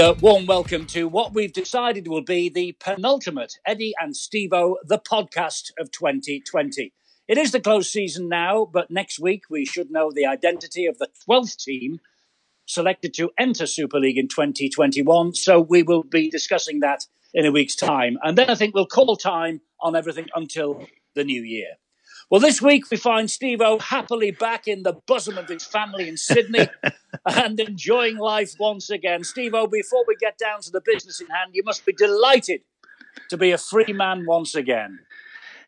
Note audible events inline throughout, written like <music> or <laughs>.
a warm welcome to what we've decided will be the penultimate Eddie and Stevo, the podcast of 2020. It is the close season now, but next week we should know the identity of the 12th team selected to enter Super League in 2021. So we will be discussing that in a week's time. And then I think we'll call time on everything until the new year. Well, this week we find Steve O happily back in the bosom of his family in Sydney <laughs> and enjoying life once again. Steve O, before we get down to the business in hand, you must be delighted to be a free man once again.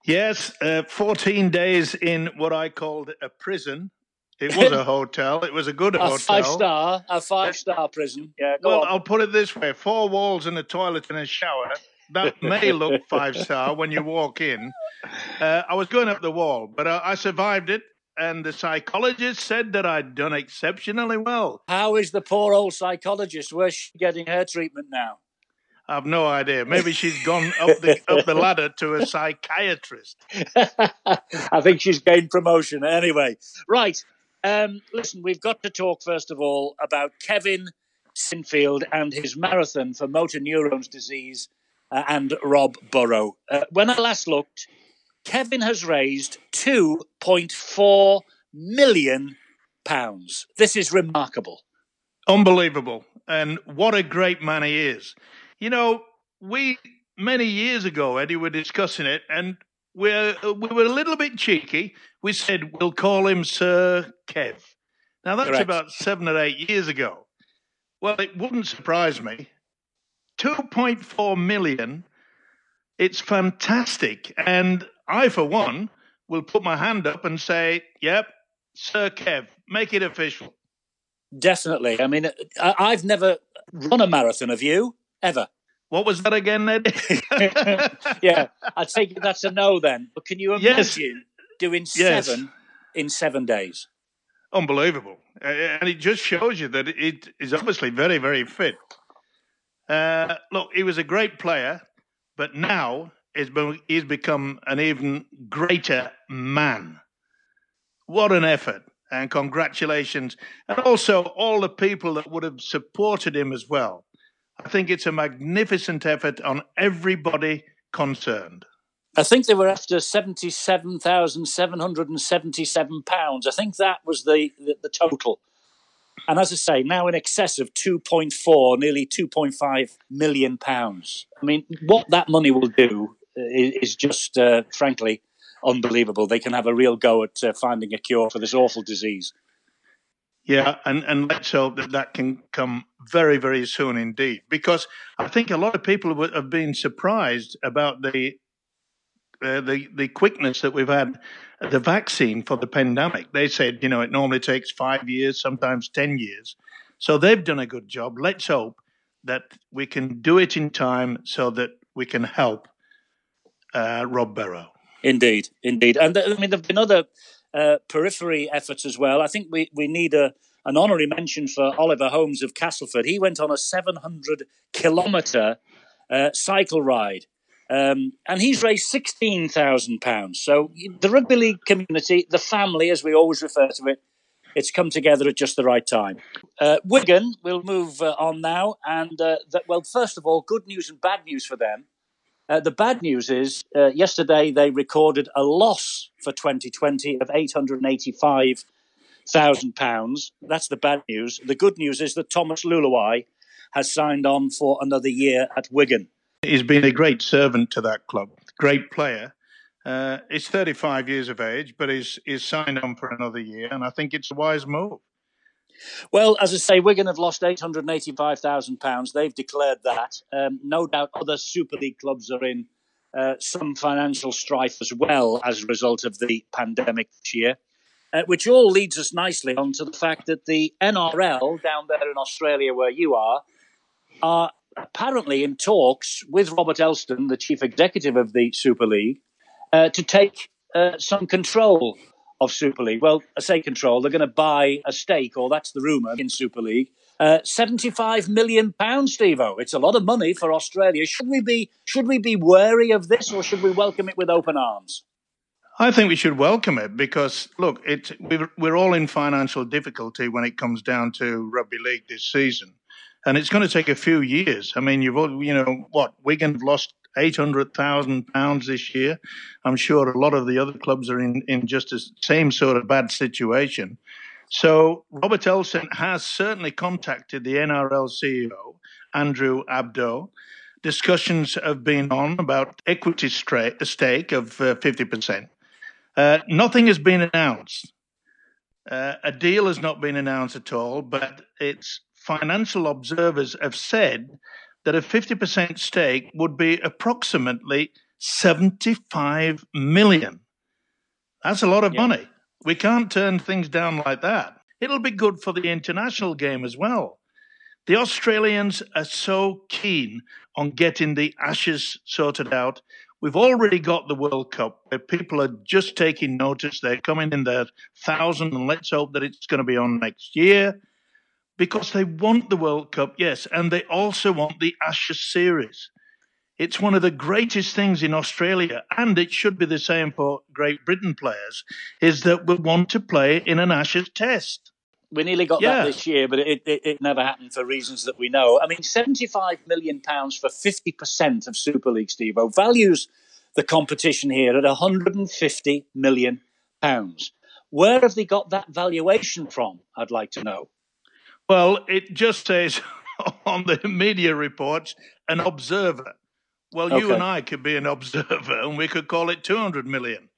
Yes, uh, 14 days in what I called a prison. It was a <laughs> hotel. It was a good A hotel. five star, a five star prison. Yeah, go Well, on. I'll put it this way four walls and a toilet and a shower. That <laughs> may look five star when you walk in. Uh, I was going up the wall, but uh, I survived it. And the psychologist said that I'd done exceptionally well. How is the poor old psychologist? Where's she getting her treatment now? I've no idea. Maybe she's gone up the up the ladder to a psychiatrist. <laughs> I think she's gained promotion. Anyway, right. Um, listen, we've got to talk first of all about Kevin Sinfield and his marathon for motor neurons disease uh, and Rob Burrow. Uh, when I last looked, Kevin has raised 2.4 million pounds. This is remarkable. Unbelievable. And what a great man he is. You know, we many years ago, Eddie, were discussing it, and we're, we were a little bit cheeky. We said we'll call him Sir Kev. Now, that's Correct. about seven or eight years ago. Well, it wouldn't surprise me. 2.4 million. It's fantastic. And I, for one, will put my hand up and say, yep, Sir Kev, make it official. Definitely. I mean, I've never run a marathon. Have you? Ever? What was that again, Eddie? <laughs> yeah, I take it that's a no then. But can you Yes. imagine doing Yes. seven in seven days? Unbelievable. And it just shows you that it is obviously very, very fit. Uh, look, he was a great player, but now he's, be- he's become an even greater man. What an effort. And congratulations. And also all the people that would have supported him as well. I think it's a magnificent effort on everybody concerned. I think they were after seventy-seven thousand seven hundred and seventy-seven pounds. I think that was the, the the total. And as I say, now in excess of two point four, nearly two point five million pounds. I mean, what that money will do uh, is, is just, uh, frankly, unbelievable. They can have a real go at uh, finding a cure for this awful disease. Yeah, and, and let's hope that that can come very, very soon indeed. Because I think a lot of people have been surprised about the uh, the the quickness that we've had the vaccine for the pandemic. They said, you know, it normally takes five years, sometimes ten years. So they've done a good job. Let's hope that we can do it in time so that we can help uh, Rob Burrow. Indeed, indeed. And I mean, there have been other uh, periphery efforts as well. I think we, we need a, an honorary mention for Oliver Holmes of Castleford. He went on a 700 kilometre uh, cycle ride. Um, and he's raised £16,000. So the rugby league community, the family, as we always refer to it, it's come together at just the right time. Uh, Wigan, we'll move uh, on now. And, uh, that, well, first of all, good news and bad news for them. Uh, the bad news is uh, yesterday they recorded a loss for 2020 of 885,000 pounds. That's the bad news. The good news is that Thomas Leuluai has signed on for another year at Wigan. He's been a great servant to that club, great player. Uh, he's 35 years of age, but he's, he's signed on for another year, and I think it's a wise move. Well, as I say, Wigan have lost £885,000. They've declared that. Um, no doubt other Super League clubs are in uh, some financial strife as well as a result of the pandemic this year. Uh, which all leads us nicely on to the fact that the NRL down there in Australia, where you are, are apparently in talks with Robert Elstone, the chief executive of the Super League, uh, to take uh, some control of Super League. Well, I say control, they're going to buy a stake, or that's the rumour in Super League. Uh, 75 million pounds, Steve-O. It's a lot of money for Australia. Should we be should we be wary of this, or should we welcome it with open arms? I think we should welcome it because look, it we're, we're all in financial difficulty when it comes down to rugby league this season, and it's going to take a few years. I mean, you've all, you know what Wigan have lost eight hundred thousand pounds this year. I'm sure a lot of the other clubs are in in just the same sort of bad situation. So Robert Elstone has certainly contacted the NRL CEO Andrew Abdo. Discussions have been on about equity stake of uh, fifty percent. Uh, nothing has been announced. Uh, a deal has not been announced at all, but its financial observers have said that a 50% stake would be approximately 75 million. That's a lot of yeah. money. We can't turn things down like that. It'll be good for the international game as well. The Australians are so keen on getting the Ashes sorted out We've already got the World Cup where people are just taking notice. They're coming in their thousand, and let's hope that it's going to be on next year because they want the World Cup, yes, and they also want the Ashes series. It's one of the greatest things in Australia, and it should be the same for Great Britain players, is that we want to play in an Ashes test. We nearly got yeah. that this year, but it, it, it, never happened for reasons that we know. I mean, £75 million for 50% of Super League, Steve values the competition here at £150 million. Where have they got that valuation from? I'd like to know. Well, it just says <laughs> on the media reports an observer. Well, okay. you and I could be an observer and we could call it 200 million.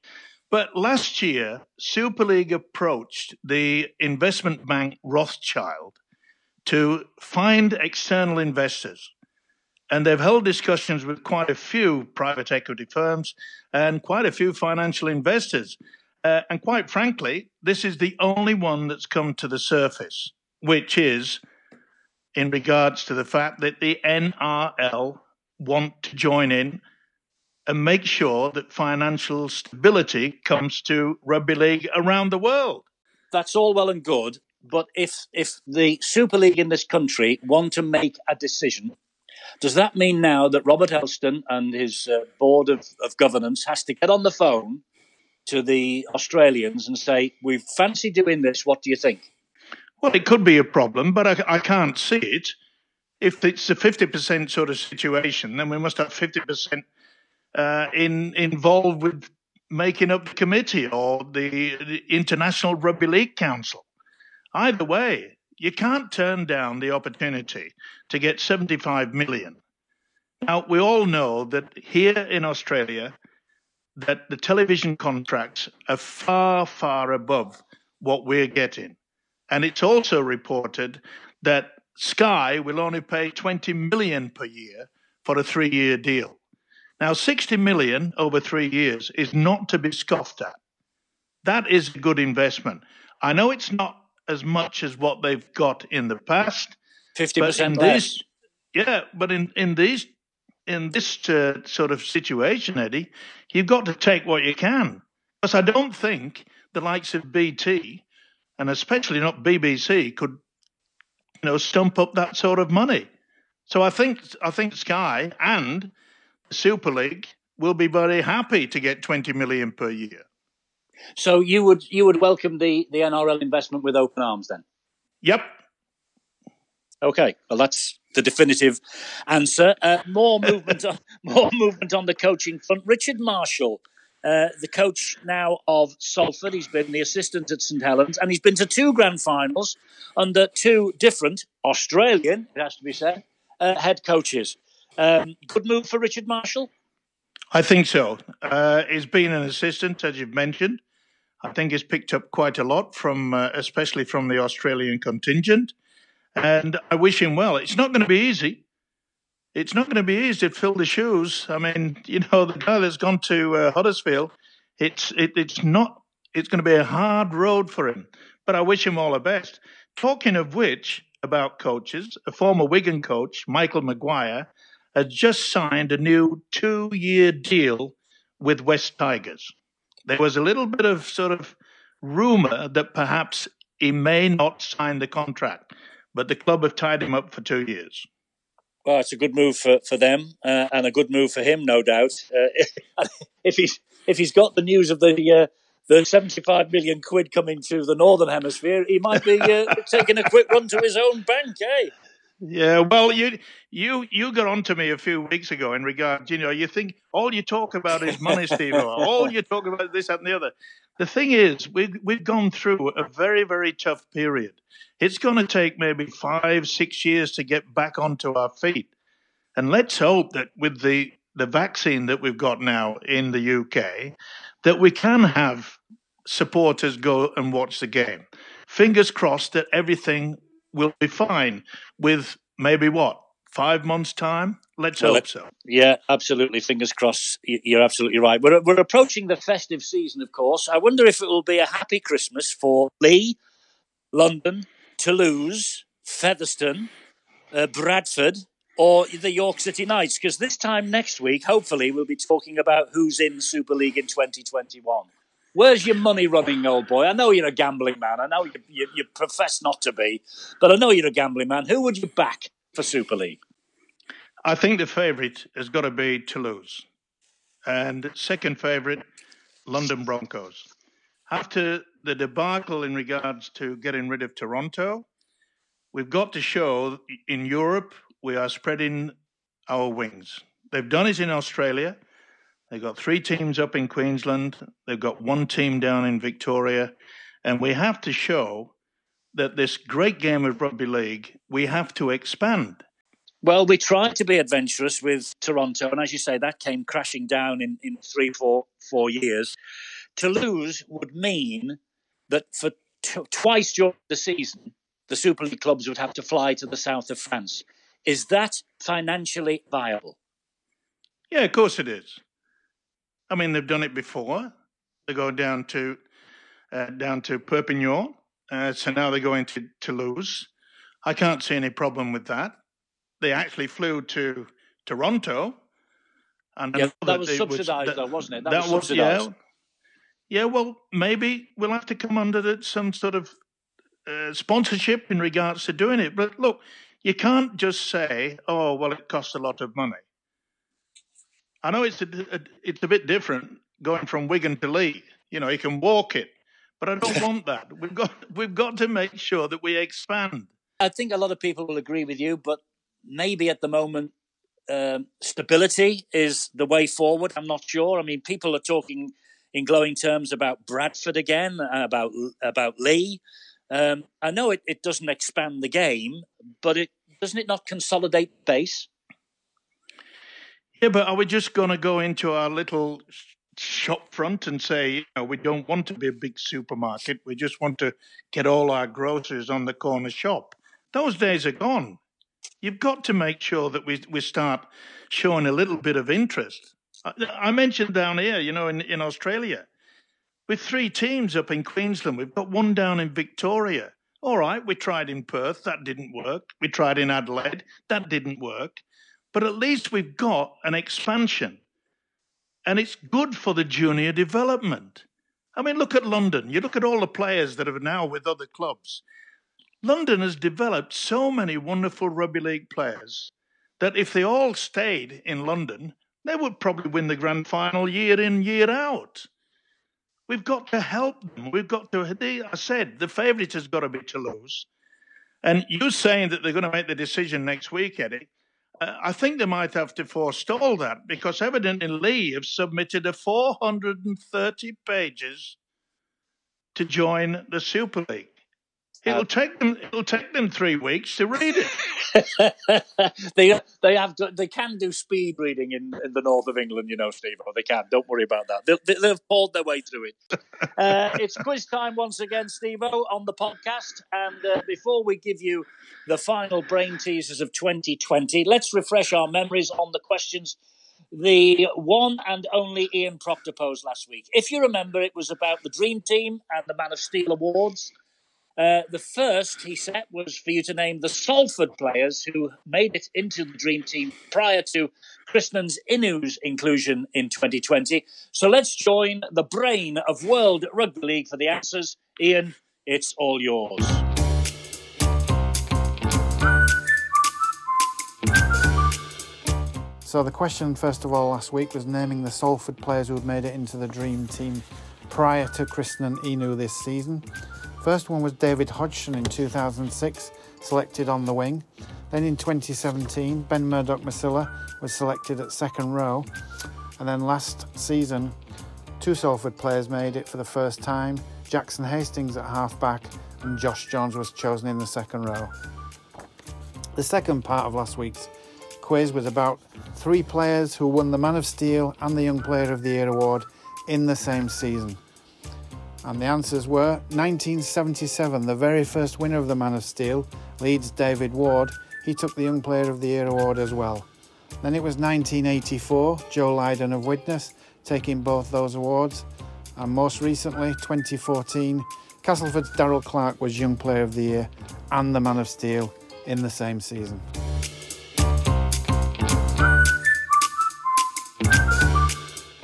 But last year, Super League approached the investment bank Rothschild to find external investors. And they've held discussions with quite a few private equity firms and quite a few financial investors. Uh, and quite frankly, this is the only one that's come to the surface, which is in regards to the fact that the NRL want to join in and make sure that financial stability comes to rugby league around the world. That's all well and good, but if if the Super League in this country want to make a decision, does that mean now that Robert Elstone and his uh, board of, of governance has to get on the phone to the Australians and say, "We fancy doing this. What do you think?" Well, it could be a problem, but I, I can't see it. If it's a fifty percent sort of situation, then we must have fifty percent uh, in involved with making up the committee or the, the, International Rugby League Council. Either way, you can't turn down the opportunity to get 75 million. Now, we all know that here in Australia, that the television contracts are far, far above what we're getting. And it's also reported that Sky will only pay 20 million per year for a three year deal. Now, 60 million over three years is not to be scoffed at. That is a good investment. I know it's not as much as what they've got in the past. 50% less. yeah, but in, in these in this uh, sort of situation, Eddie, you've got to take what you can. Because I don't think the likes of BT, and especially not BBC, could you know stump up that sort of money. So I think I think Sky and Super League will be very happy to get 20 million per year. So you would you would welcome the the NRL investment with open arms then? Yep. Okay, well that's the definitive answer. Uh, more movement <laughs> on more movement on the coaching front. Richard Marshall, uh, the coach now of Salford, he's been the assistant at St Helens, and he's been to two grand finals under two different Australian, it has to be said, uh, head coaches. Um, good move for Richard Marshall. I think so. Uh, he's been an assistant, as you've mentioned. I think he's picked up quite a lot from, uh, especially from the Australian contingent, and I wish him well. It's not going to be easy. It's not going to be easy to fill the shoes. I mean, you know, the guy that's gone to uh, Huddersfield, it's it, it's not. It's going to be a hard road for him. But I wish him all the best. Talking of which, about coaches. A former Wigan coach, Michael Maguire, has just signed a new two year deal with West Tigers. There was a little bit of sort of rumor that perhaps he may not sign the contract, but the club have tied him up for two years. Well, it's a good move for, for them uh, and a good move for him, no doubt. Uh, <laughs> if he's if he's got the news of the uh, the seventy five million quid coming to the northern hemisphere, he might be uh, <laughs> taking a quick run to his own bank, eh? Yeah, well, you you you got on to me a few weeks ago in regard, you know, you think all you talk about is money, Steve. <laughs> all you talk about this, that, and the other. The thing is, we've we've gone through a very very tough period. It's going to take maybe five six years to get back onto our feet, and let's hope that with the the vaccine that we've got now in the UK, that we can have supporters go and watch the game. Fingers crossed that everything will be fine with maybe what five months time let's well, hope so yeah absolutely fingers crossed you're absolutely right we're, we're approaching the festive season of course i wonder if it will be a happy christmas for Leigh, london toulouse featherstone uh, bradford or the york city knights because this time next week hopefully we'll be talking about who's in super league in 2021 Where's your money running, old boy? I know you're a gambling man. I know you, you, you profess not to be, but I know you're a gambling man. Who would you back for Super League? I think the favourite has got to be Toulouse. And second favourite, London Broncos. After the debacle in regards to getting rid of Toronto, we've got to show in Europe we are spreading our wings. They've done it in Australia. They've got three teams up in Queensland. They've got one team down in Victoria. And we have to show that this great game of rugby league, we have to expand. Well, we tried to be adventurous with Toronto, and as you say, that came crashing down in, in three, four, four years. Toulouse would mean that for t- twice during the season, the Super League clubs would have to fly to the south of France. Is that financially viable? Yeah, of course it is. I mean, they've done it before. They go down to uh, down to Perpignan, uh, so now they're going to Toulouse. I can't see any problem with that. They actually flew to Toronto. And yeah, that was subsidised, was, though, wasn't it? That, that was subsidised. Yeah, yeah, well, maybe we'll have to come under the, some sort of uh, sponsorship in regards to doing it. But look, you can't just say, "Oh, well, it costs a lot of money." I know it's a, a, it's a bit different going from Wigan to Leigh. You know, you can walk it, but I don't want that. We've got we've got to make sure that we expand. I think a lot of people will agree with you, but maybe at the moment um, stability is the way forward. I'm not sure. I mean, people are talking in glowing terms about Bradford again, about about Leigh. Um, I know it, it doesn't expand the game, but it doesn't it not consolidate base? Yeah, but are we just going to go into our little shop front and say, you know, we don't want to be a big supermarket. We just want to get all our groceries on the corner shop. Those days are gone. You've got to make sure that we, we start showing a little bit of interest. I, mentioned down here, you know, in, in Australia, with three teams up in Queensland, we've got one down in Victoria. All right, we tried in Perth, that didn't work. We tried in Adelaide, that didn't work but at least we've got an expansion. And it's good for the junior development. I mean, look at London. You look at all the players that are now with other clubs. London has developed so many wonderful rugby league players that if they all stayed in London, they would probably win the grand final year in, year out. We've got to help them. We've got to. They, I said the favourite has got to be Toulouse. And you're saying that they're going to make the decision next week, Eddie. Uh, I think they might have to forestall that because evidently Leigh have submitted a 430 pages to join the Super League. It'll uh, take them. It'll take them three weeks to read it. <laughs> they they have they can do speed reading in, in the north of England, you know, Steve. They can. Don't worry about that. They'll, they've pulled their way through it. <laughs> Uh, it's quiz time once again, Steve on the podcast. And uh, before we give you the final brain teasers of 2020, let's refresh our memories on the questions the one and only Ian Proctor posed last week. If you remember, it was about the Dream Team and the Man of Steel Awards. Uh, the first he set was for you to name the Salford players who made it into the Dream Team prior to Krisnan's Inu's inclusion in 2020. So let's join the brain of World Rugby League for the answers. Ian, it's all yours. So the question, first of all, last week was naming the Salford players who had made it into the Dream Team prior to Krisnan Inu this season. First one was David Hodgson in 2006, selected on the wing. Then in 2017, Ben Murdoch Masila was selected at second row. And then last season, two Salford players made it for the first time Jackson Hastings at halfback, and Josh Jones was chosen in the second row. The second part of last week's quiz was about three players who won the Man of Steel and the Young Player of the Year award in the same season. And the answers were 1977, the very first winner of the Man of Steel, Leeds David Ward. He took the Young Player of the Year award as well. Then it was 1984, Joe Lydon of Widnes taking both those awards. And most recently, 2014, Castleford's Daryl Clark was Young Player of the Year and the Man of Steel in the same season.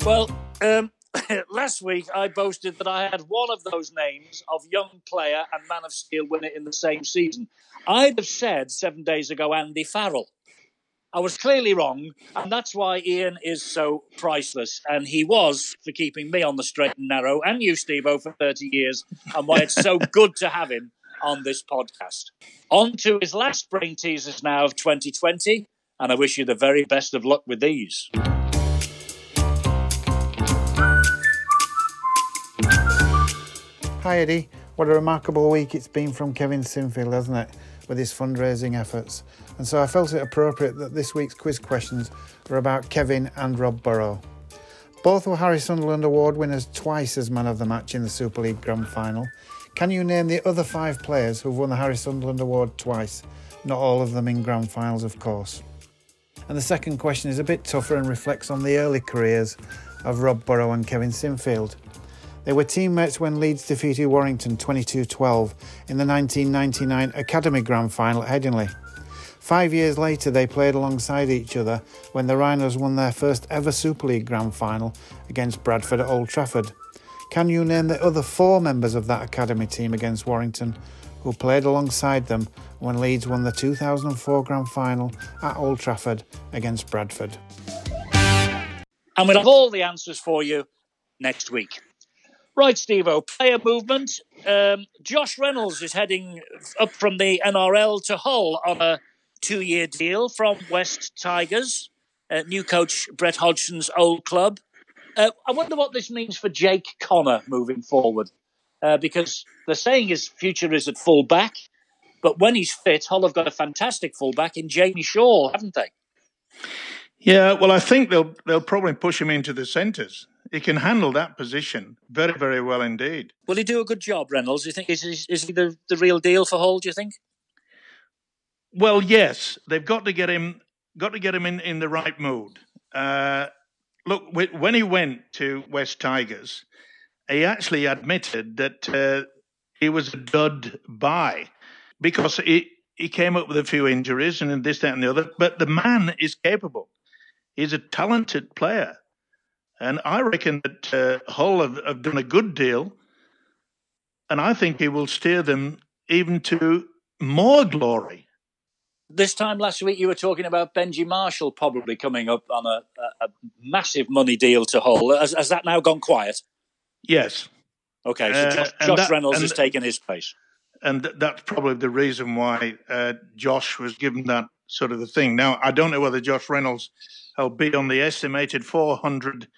Well, um, <laughs> last week I boasted that I had one of those names of young player and Man of Steel winner in the same season. I'd have said seven days ago Andy Farrell. I was clearly wrong, and that's why Ian is so priceless. And he was for keeping me on the straight and narrow, and you, Steve for 30 years, and why it's so <laughs> good to have him on this podcast. On to his last brain teasers now of 2020, and I wish you the very best of luck with these. Hi Eddie, what a remarkable week it's been from Kevin Sinfield, hasn't it, with his fundraising efforts. And so I felt it appropriate that this week's quiz questions were about Kevin and Rob Burrow. Both were Harry Sunderland Award winners twice as man of the match in the Super League Grand Final. Can you name the other five players who've won the Harry Sunderland Award twice? Not all of them in Grand Finals, of course. And the second question is a bit tougher and reflects on the early careers of Rob Burrow and Kevin Sinfield. They were teammates when Leeds defeated Warrington 22 12 in the 1999 Academy Grand Final at Headingley. Five years later, they played alongside each other when the Rhinos won their first ever Super League Grand Final against Bradford at Old Trafford. Can you name the other four members of that Academy team against Warrington who played alongside them when Leeds won the 2004 Grand Final at Old Trafford against Bradford? And we'll have all the answers for you next week. Right, Steve player movement. Um, Josh Reynolds is heading up from the NRL to Hull on a two year deal from West Tigers, uh, new coach Brett Hodgson's old club. Uh, I wonder what this means for Jake Connor moving forward, uh, because they're saying his future is at full back, but when he's fit, Hull have got a fantastic fullback in Jamie Shaul, haven't they? Yeah, well, I think they'll they'll probably push him into the centres he can handle that position very, very well indeed. Will he do a good job, Reynolds? Do you think is he, is he the, the real deal for Hull? Do you think? Well, yes, they've got to get him got to get him in, in the right mood. Uh, look, when he went to West Tigers, he actually admitted that uh, he was a dud buy because he he came up with a few injuries and this, that, and the other. But the man is capable. He's a talented player. And I reckon that uh, Hull have, have done a good deal. And I think he will steer them even to more glory. This time last week, you were talking about Benji Marshall probably coming up on a, a, a massive money deal to Hull. Has, has, that now gone quiet? Yes. Okay, so Josh, uh, Josh that, Reynolds has taken his place. And that's probably the reason why uh, Josh was given that sort of a thing. Now, I don't know whether Josh Reynolds will be on the estimated 400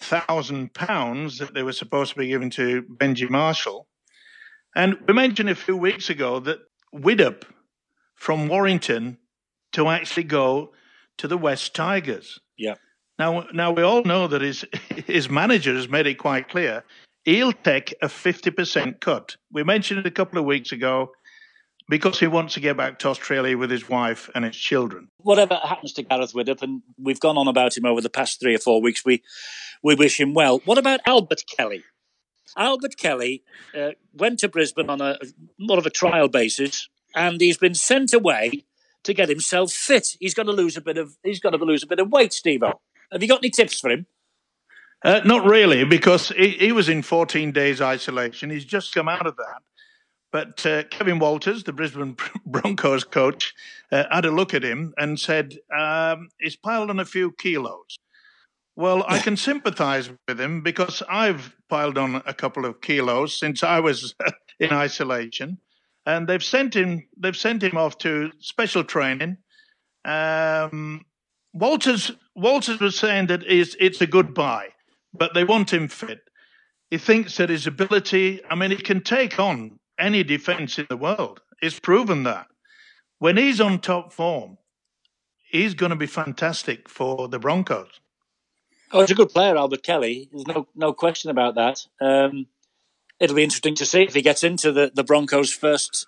thousand pounds that they were supposed to be given to Benji Marshall. And we mentioned a few weeks ago that Widdop from Warrington to actually go to the West Tigers. Yeah. Now, now we all know that his <laughs> his manager has made it quite clear he'll take a fifty percent cut. We mentioned it a couple of weeks ago because he wants to get back to Australia with his wife and his children. Whatever happens to Gareth Widdop, and we've gone on about him over the past three or four weeks, we we wish him well. What about Albert Kelly? Albert Kelly uh, went to Brisbane on a more of a trial basis, and he's been sent away to get himself fit. He's going to lose a bit of he's going to lose a bit of weight, Steve. Have you got any tips for him? Uh, not really, because he, he, was in 14 days isolation. He's just come out of that. But uh, Kevin Walters, the Brisbane <laughs> Broncos coach, uh, had a look at him and said, um, he's piled on a few kilos. Well, I can sympathize with him because I've piled on a couple of kilos since I was <laughs> in isolation. And they've sent him, they've sent him off to special training. Um, Walters, Walters was saying that it's, it's a good buy but they want him fit. He thinks that his ability, I mean, he can take on any defense in the world. It's proven that. When he's on top form, he's going to be fantastic for the Broncos. Oh, he's a good player, Albert Kelly. There's no no question about that. Um, it'll be interesting to see if he gets into the, the Broncos' first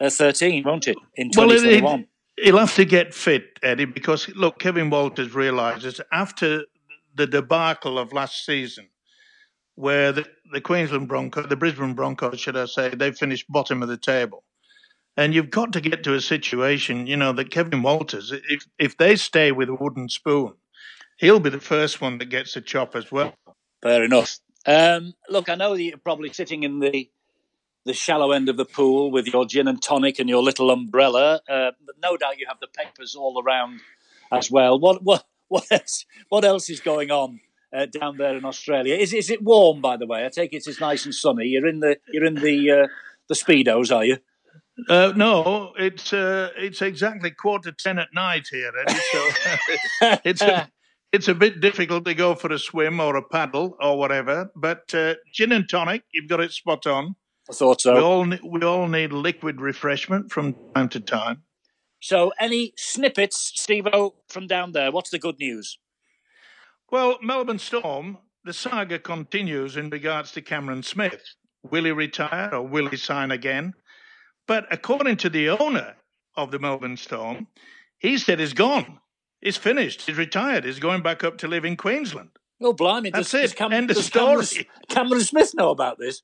uh, 13, won't it, in 2021? Well, it, it, he'll have to get fit, Eddie, because, look, Kevin Walters realises after the debacle of last season, where the, the Queensland Broncos, the Brisbane Broncos, should I say, they finished bottom of the table. And you've got to get to a situation, you know, that Kevin Walters, if if they stay with a wooden spoon, he'll be the first one that gets a chop as well. Fair enough. Um, look, I know you're probably sitting in the the shallow end of the pool with your gin and tonic and your little umbrella, uh, but no doubt you have the papers all around as well. What what <laughs> what else? What else is going on uh, down there in Australia? Is is it warm? By the way, I take it it's nice and sunny. You're in the you're in the uh, the speedos, are you? Uh, no, it's uh, it's exactly quarter ten at night here, Eddie. So <laughs> it's a, it's a bit difficult to go for a swim or a paddle or whatever. But uh, gin and tonic, you've got it spot on. I thought so. We all we all need liquid refreshment from time to time. So, any snippets, Stevo, from down there? What's the good news? Well, Melbourne Storm, the saga continues in regards to Cameron Smith. Will he retire or will he sign again? But according to the owner of the Melbourne Storm, he said he's gone. He's finished. He's retired. He's going back up to live in Queensland. Oh, blimey. That's does, it. Does Cam- End of story. Cameron, <laughs> Cameron Smith know about this?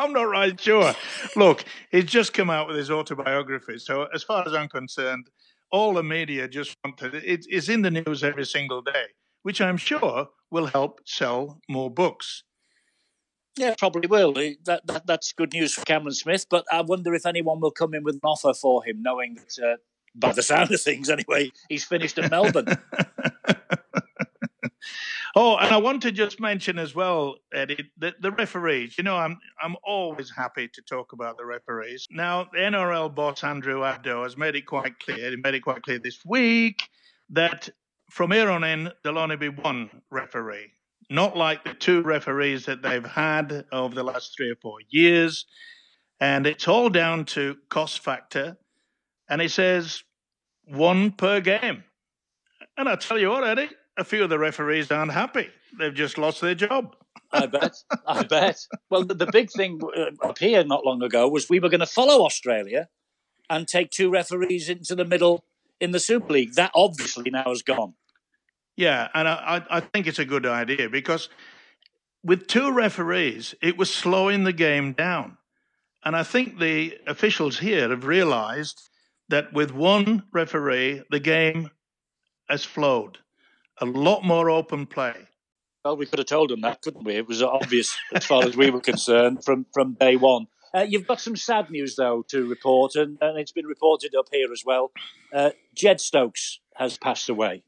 I'm not right sure. Look, he's just come out with his autobiography. So, as far as I'm concerned, all the media just want to, it, it's in the news every single day, which I'm sure will help sell more books. Yeah, probably will. That, that that's good news for Cameron Smith. But I wonder if anyone will come in with an offer for him, knowing that, uh, by the sound of things, anyway, he's finished at Melbourne. <laughs> Oh, and I want to just mention as well, Eddie, the, the referees. You know, I'm I'm always happy to talk about the referees. Now, the NRL boss Andrew Abdo has made it quite clear. He made it quite clear this week that from here on in there'll only be one referee, not like the two referees that they've had over the last three or four years, and it's all down to cost factor. And he says one per game. And I tell you what, Eddie, a few of the referees aren't happy. They've just lost their job. I bet. I bet. Well, the, the big thing uh, up here not long ago was we were going to follow Australia and take two referees into the middle in the Super League. That obviously now has gone. Yeah, and I, I think it's a good idea because with two referees, it was slowing the game down. And I think the officials here have realized that with one referee, the game has flowed a lot more open play. Well, we could have told them that, couldn't we? It was obvious as far as we were concerned from, from day one. Uh, you've got some sad news, though, to report, and, and it's been reported up here as well. Uh, Ged Stokes has passed away.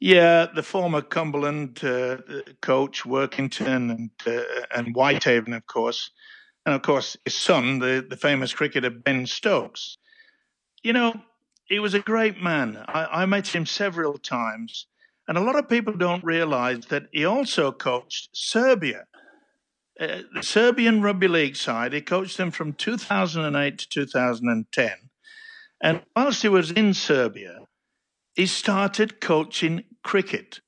Yeah, the former Cumberland uh, coach, Workington, and, uh, and Whitehaven, of course. And of course, his son, the, the famous cricketer Ben Stokes. You know, he was a great man. I, I met him several times. And a lot of people don't realize that he also coached Serbia. Uh, the Serbian rugby league side, he coached them from 2008 to 2010. And whilst he was in Serbia, he started coaching cricket.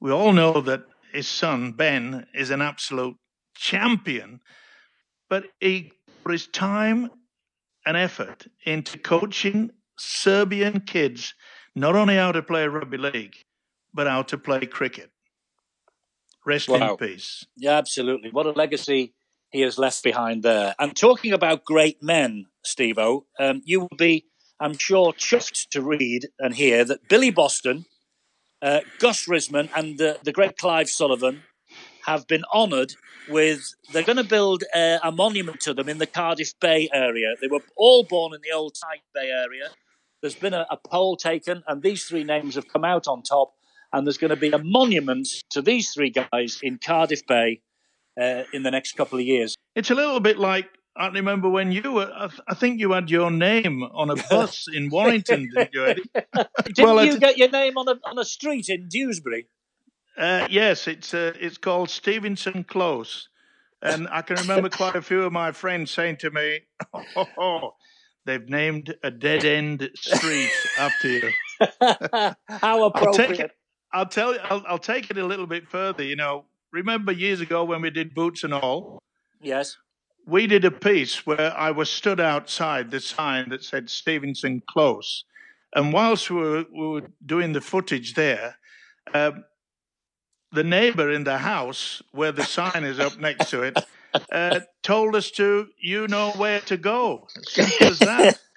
We all know that his son, Ben, is an absolute champion, but he put his time and effort into coaching Serbian kids not only how to play rugby league, but how to play cricket. Rest Wow. in peace. Yeah, absolutely. What a legacy he has left behind there. And talking about great men, Steve O, um, you will be, I'm sure, chuffed to read and hear that Billy Boston, uh, Gus Risman, and uh, the great Clive Sullivan have been honoured with. They're going to build uh, a monument to them in the Cardiff Bay area. They were all born in the old Tiger Bay area. There's been a, a poll taken, and these three names have come out on top. And there's going to be a monument to these three guys in Cardiff Bay uh, in the next couple of years. It's a little bit like I remember when you were. I, th- I think you had your name on a <laughs> bus in Warrington, didn't you, Eddie? <laughs> <laughs> Didn't Well, you it- get your name on a on a street in Dewsbury? Uh, yes, it's uh, it's called Stevenson Close, and I can remember quite a few of my friends saying to me, "Oh, they've named a dead end street after you." How appropriate! I'll tell you. I'll, I'll take it a little bit further. You know, remember years ago when we did Boots and All, Yes. we did a piece where I was stood outside the sign that said Stevenson Close, and whilst we were, we were doing the footage there, um, the neighbour in the house where the sign is up next to it uh, told us to, you know where to go. Simple as that. <laughs>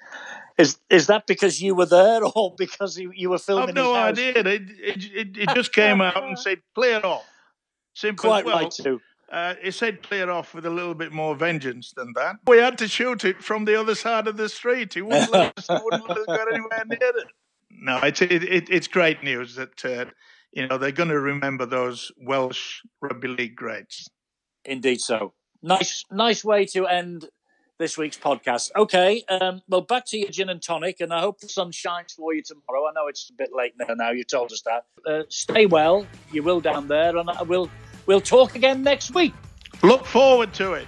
Is is that because you were there, <laughs> or because you, you were filming? I've no idea. It, it, it, it just came out and said, clear off. Simple. Quite well, right too. Uh, it said clear off with a little bit more vengeance than that. We had to shoot it from the other side of the street. He wouldn't let us, wouldn't let us get anywhere near it. No, it's it, it, it's great news that uh, you know they're going to remember those Welsh rugby league greats. Indeed, so nice, nice way to end this week's podcast. Okay, um, well, back to your gin and tonic, and I hope the sun shines for you tomorrow. I know it's a bit late now. Now you told us that. Uh, stay well. You will down there, and I will. We'll talk again next week. Look forward to it.